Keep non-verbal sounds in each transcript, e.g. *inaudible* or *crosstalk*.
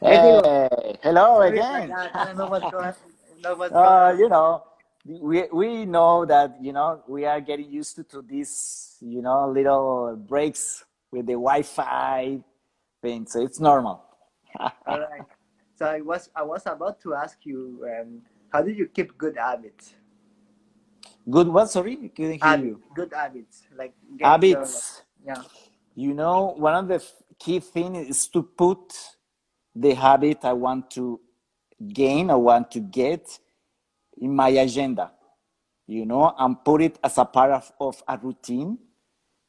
Hey, hello Sorry again. that. I don't know what's going *laughs* know what's Uh, on. you know, we we know that you know we are getting used to, to this you know little breaks with the Wi-Fi thing, so it's normal. *laughs* All right. So I was I was about to ask you, um, how do you keep good habits? Good. What? Sorry, I couldn't hear Habit, you. good habits, like getting your Habits. yeah. You know, one of the key things is to put the habit I want to gain, I want to get in my agenda. You know, and put it as a part of, of a routine.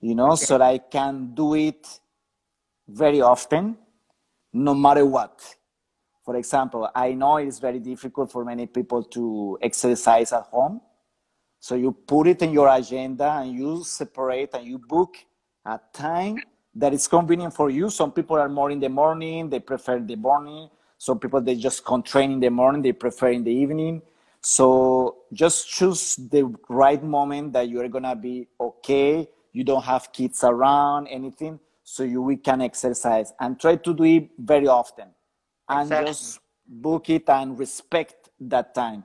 You know, Okay. so that I can do it very often, no matter what. For example, I know it's very difficult for many people to exercise at home. So you put it in your agenda and you separate and you book a time that is convenient for you. Some people are more in the morning, they prefer the morning. Some people they just can train in the morning, they prefer in the evening. So just choose the right moment that you're gonna be okay. You don't have kids around, anything, so you we can exercise and try to do it very often and Exactly. just book it and respect that time,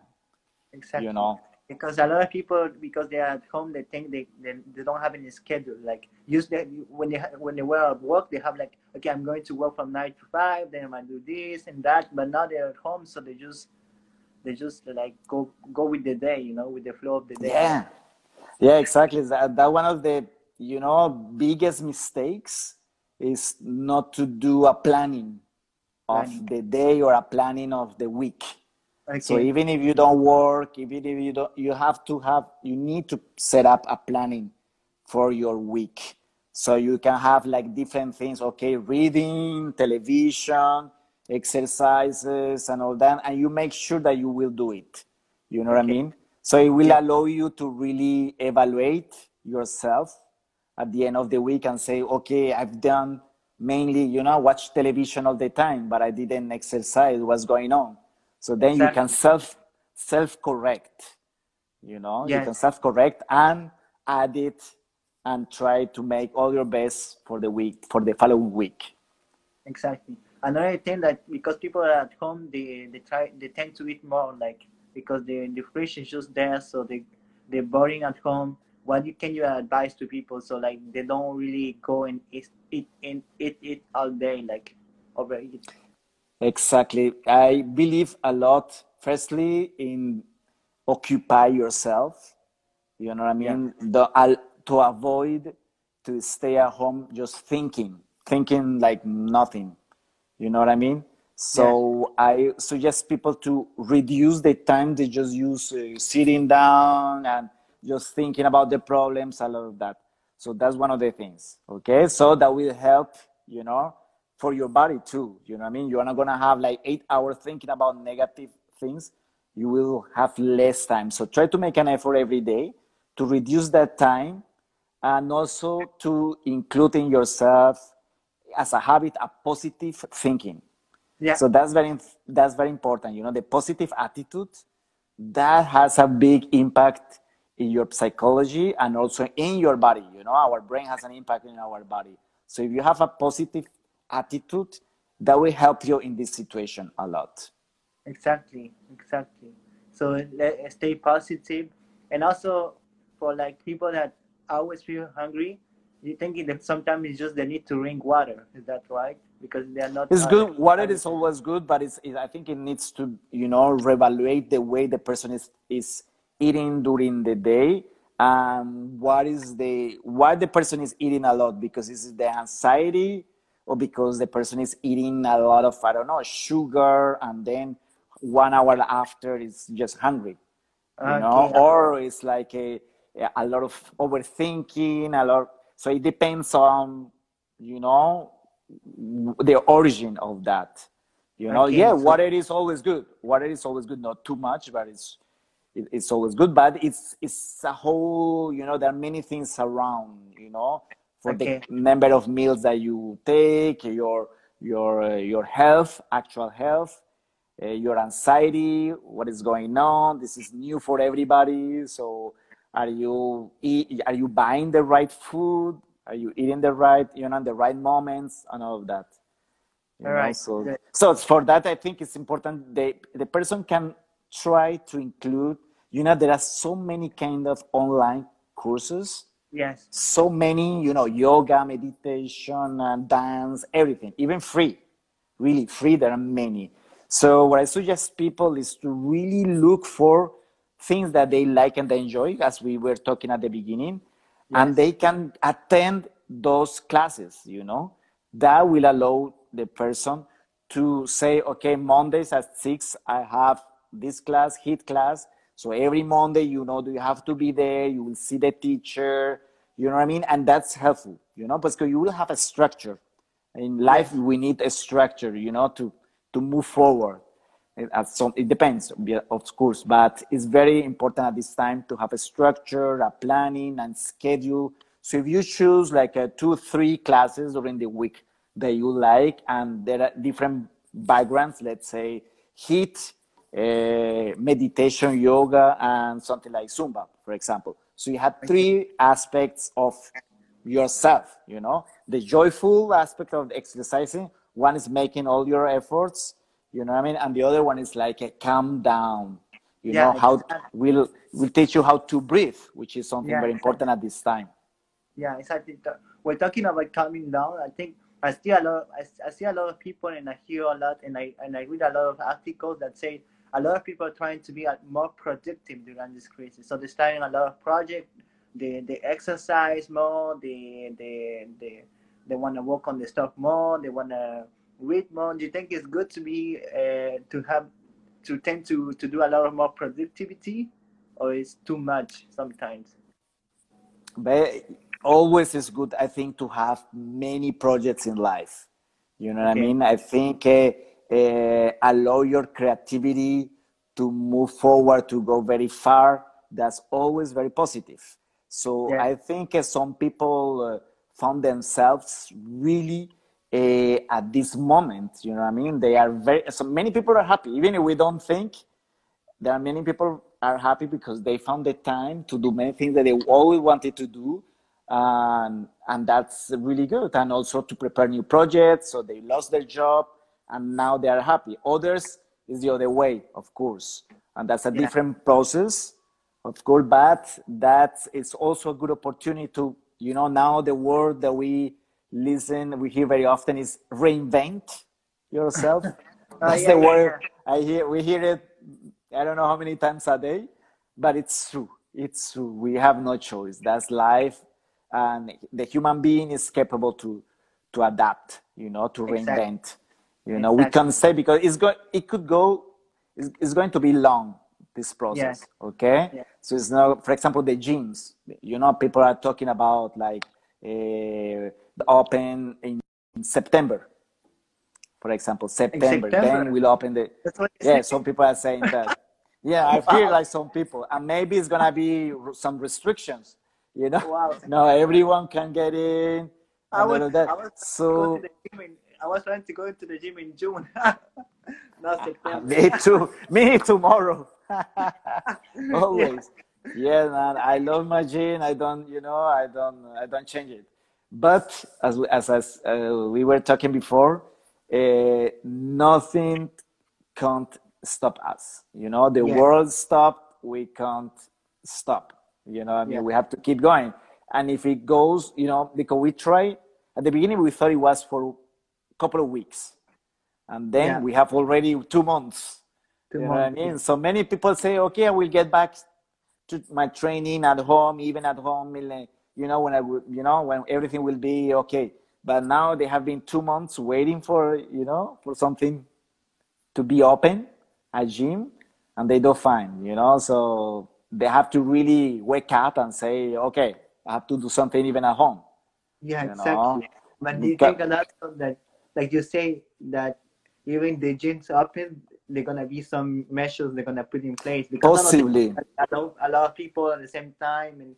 Exactly. you know. Because a lot of people, because they are at home, they think they, they, they don't have any schedule. Like use that when they when they were at work, they have like, okay, I'm going to work from nine to five, then I'm gonna do this and that. But now they're at home, so they just they just like go go with the day, you know, with the flow of the day. Yeah, yeah, exactly. That, that one of the, you know, biggest mistakes is not to do a planning of Planning. the day or a planning of the week. So even if you don't work, even if you don't, you have to have, you need to set up a planning for your week. So you can have like different things, okay, reading, television, exercises, and all that, and you make sure that you will do it. You know what I mean? So it will Yeah. allow you to really evaluate yourself at the end of the week and say, okay, I've done mainly, you know, watch television all the time, but I didn't exercise. What's going on? So then you can self self correct. You know, you can self correct and add it and try to make all your best for the week for the following week. Exactly. Another thing that because people are at home, they they try they tend to eat more like because the the fridge is just there, so they they're boring at home. What you can you advise to people so like they don't really go and eat eat and eat eat all day like overeat. Exactly. I believe a lot, firstly, in occupy yourself. You know what I Yeah. mean? The, al- to avoid to stay at home just thinking, thinking like nothing. You know what I mean? So I suggest people to reduce the time they just use uh, sitting down and just thinking about the problems, a lot of that. So that's one of the things. Okay, so that will help, you know, for your body too. You know what I mean? You're not gonna have like eight hours thinking about negative things. You will have less time. So try to make an effort every day to reduce that time and also to include in yourself as a habit a positive thinking Yeah. so that's very that's very important you know the positive attitude that has a big impact in your psychology and also in your body you know our brain has an impact in our body so if you have a positive attitude that will help you in this situation a lot Exactly, exactly. So let, stay positive, and also for like people that always feel hungry, you thinking that sometimes it's just they need to drink water. Is that right? Because they are not. It's good. Water is always good, but it's, it, I think it needs to, you know, reevaluate the way the person is is eating during the day. Um, what is the why the person is eating a lot? Because this is the anxiety, or because the person is eating a lot of I don't know sugar, and then one hour after is just hungry you ah, know, okay, or it's like a, a lot of overthinking, a lot. So it depends on, you know, the origin of that. You know, yeah, okay. So water is always good. Water is always good, not too much, but it's it, it's always good. But it's it's a whole, you know, there are many things around, you know, for the number of meals that you take, your your uh, your health, actual health uh, your anxiety, what is going on. This is new for everybody. So, are you eat, are you buying the right food? Are you eating the right, you know, the right moments and all of that? You All know, right. so Good. so for that, I think it's important. The the person can try to include. You know, there are so many kind of online courses Yes. so many, you know, yoga, meditation, and dance, everything, even free, really free. There are many. So what I suggest people is to really look for things that they like and they enjoy, as we were talking at the beginning, and they can attend those classes. You know, that will allow the person to say, okay, Mondays at six, I have this class, HIIT class. So every Monday, you know, do you have to be there. You will see the teacher. You know what I mean? And that's helpful, you know, because you will have a structure. In life, we need a structure, you know, to to move forward. It, some, it depends, of course, but it's very important at this time to have a structure, a planning, and schedule. So if you choose like a two, three classes during the week that you like, and there are different backgrounds, let's say HIIT, uh, meditation, yoga, and something like Zumba, for example. So you have three aspects of yourself, you know, the joyful aspect of exercising. One is making all your efforts, you know what I mean? And the other one is like a calm down, you Yeah, know, how exactly. will we'll teach you how to breathe, which is something Yeah, very exactly. important at this time. Yeah, exactly. We're talking about calming down. I think I see a lot. I see a lot of people, and I hear a lot, and I and I read a lot of articles that say a lot of people are trying to be more productive during this crisis. So they're starting a lot of projects. They they exercise more. They they they they want to work on the stuff more. They want to read more. Do you think it's good to be uh, to have to tend to to do a lot of more productivity, or is too much sometimes? But always is good, I think, to have many projects in life. You know what I mean? I think uh, uh, allow your creativity to move forward, to go very far. That's always very positive. So Yeah. I think uh, some people uh, found themselves really uh, at this moment. You know what I mean? They are very. So many people are happy, even if we don't think there are many people are happy because they found the time to do many things that they always wanted to do and and that's really good and also to prepare new projects so they lost their job and now they are happy others is the other way of course and that's a Yeah. different process of course but that is also a good opportunity to you know now the word that we listen we hear very often is reinvent yourself *laughs* that's oh, yeah, the yeah, word i hear we hear it I don't know how many times a day, but it's true. It's true. We have no choice. That's life, and the human being is capable to to adapt. You know, to Exactly. You know, we Exactly. can say because it's going. It could go. It's, it's going to be long. This process. Okay. Yeah. So it's now, for example, the gyms. You know, people are talking about like uh, open in September. For example, September. September? Then we'll open the. That's what they Yeah, say. some people are saying that. *laughs* Yeah, I feel like some people, and maybe it's gonna be some restrictions. You know, Wow. *laughs* no, everyone can get in. I was, all of that. I was to So to the gym in, I was trying to go into the gym in June. *laughs* Not September. me too. *laughs* Me tomorrow. *laughs* Always. Yeah, man. I love my gym. I don't, you know, I don't, I don't change it. But as we, as, as uh, we were talking before, uh, nothing can't stop us. You know, the Yeah. world stopped. We can't stop. You know, I mean, Yeah. we have to keep going. And if it goes, you know, because we try at the beginning, we thought it was for couple of weeks, and then Yeah. we have already two months. Two you know what I mean? So many people say, okay, I will get back to my training at home, even at home, you know, when I would, you know, when everything will be okay. But now they have been two months waiting for, you know, for something to be open a gym, and they don't find, you know. So they have to really wake up and say, okay, I have to do something even at home. Yeah, you know, exactly. But do you because- think a lot of that, like you say, that even the gyms open, they're gonna be some measures they're gonna put in place because Possibly. them allow a lot of people at the same time, and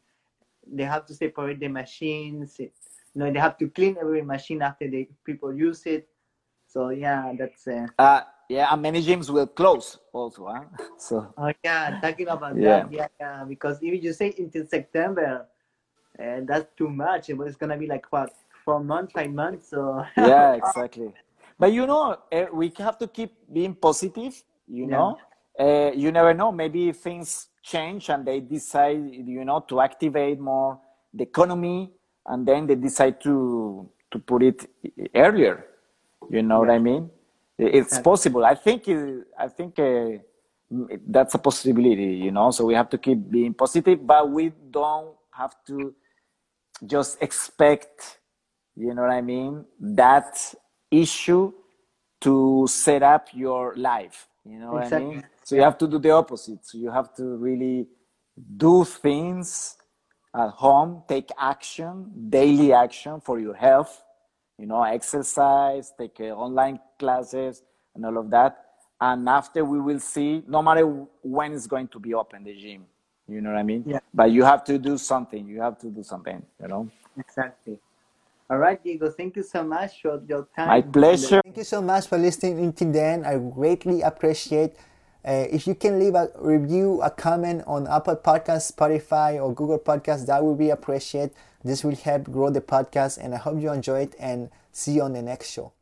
they have to separate the machines. You know, they have to clean every machine after the people use it. So yeah, that's. Uh, Uh, yeah, and many gyms will close also. Huh? *laughs* So Oh yeah, talking about Yeah. that, yeah, yeah, because if you say until September, and that's too much. It was gonna be like what four months, five months. So yeah, *laughs* exactly. but you know, uh, we have to keep being positive. You know, uh, you never know. Maybe things change and they decide, you know, to activate more the economy, and then they decide to to put it earlier. You know yeah. what I mean? It's possible. I think. I think. Uh, that's a possibility, you know. So we have to keep being positive, but we don't have to just expect, you know what I mean, that issue to set up your life. You know exactly. what I mean? So you have to do the opposite. So you have to really do things at home, take action, daily action for your health, you know, exercise, take uh, online classes and all of that and after we will see no matter when it's going to be open the gym you know what i mean yeah but you have to do something you have to do something you know exactly all right diego thank you so much for your time. My pleasure. Thank you so much for listening until then i greatly appreciate uh, if you can leave a review a comment on apple podcast spotify or google podcast that would be appreciated this will help grow the podcast and i hope you enjoy it and see you on the next show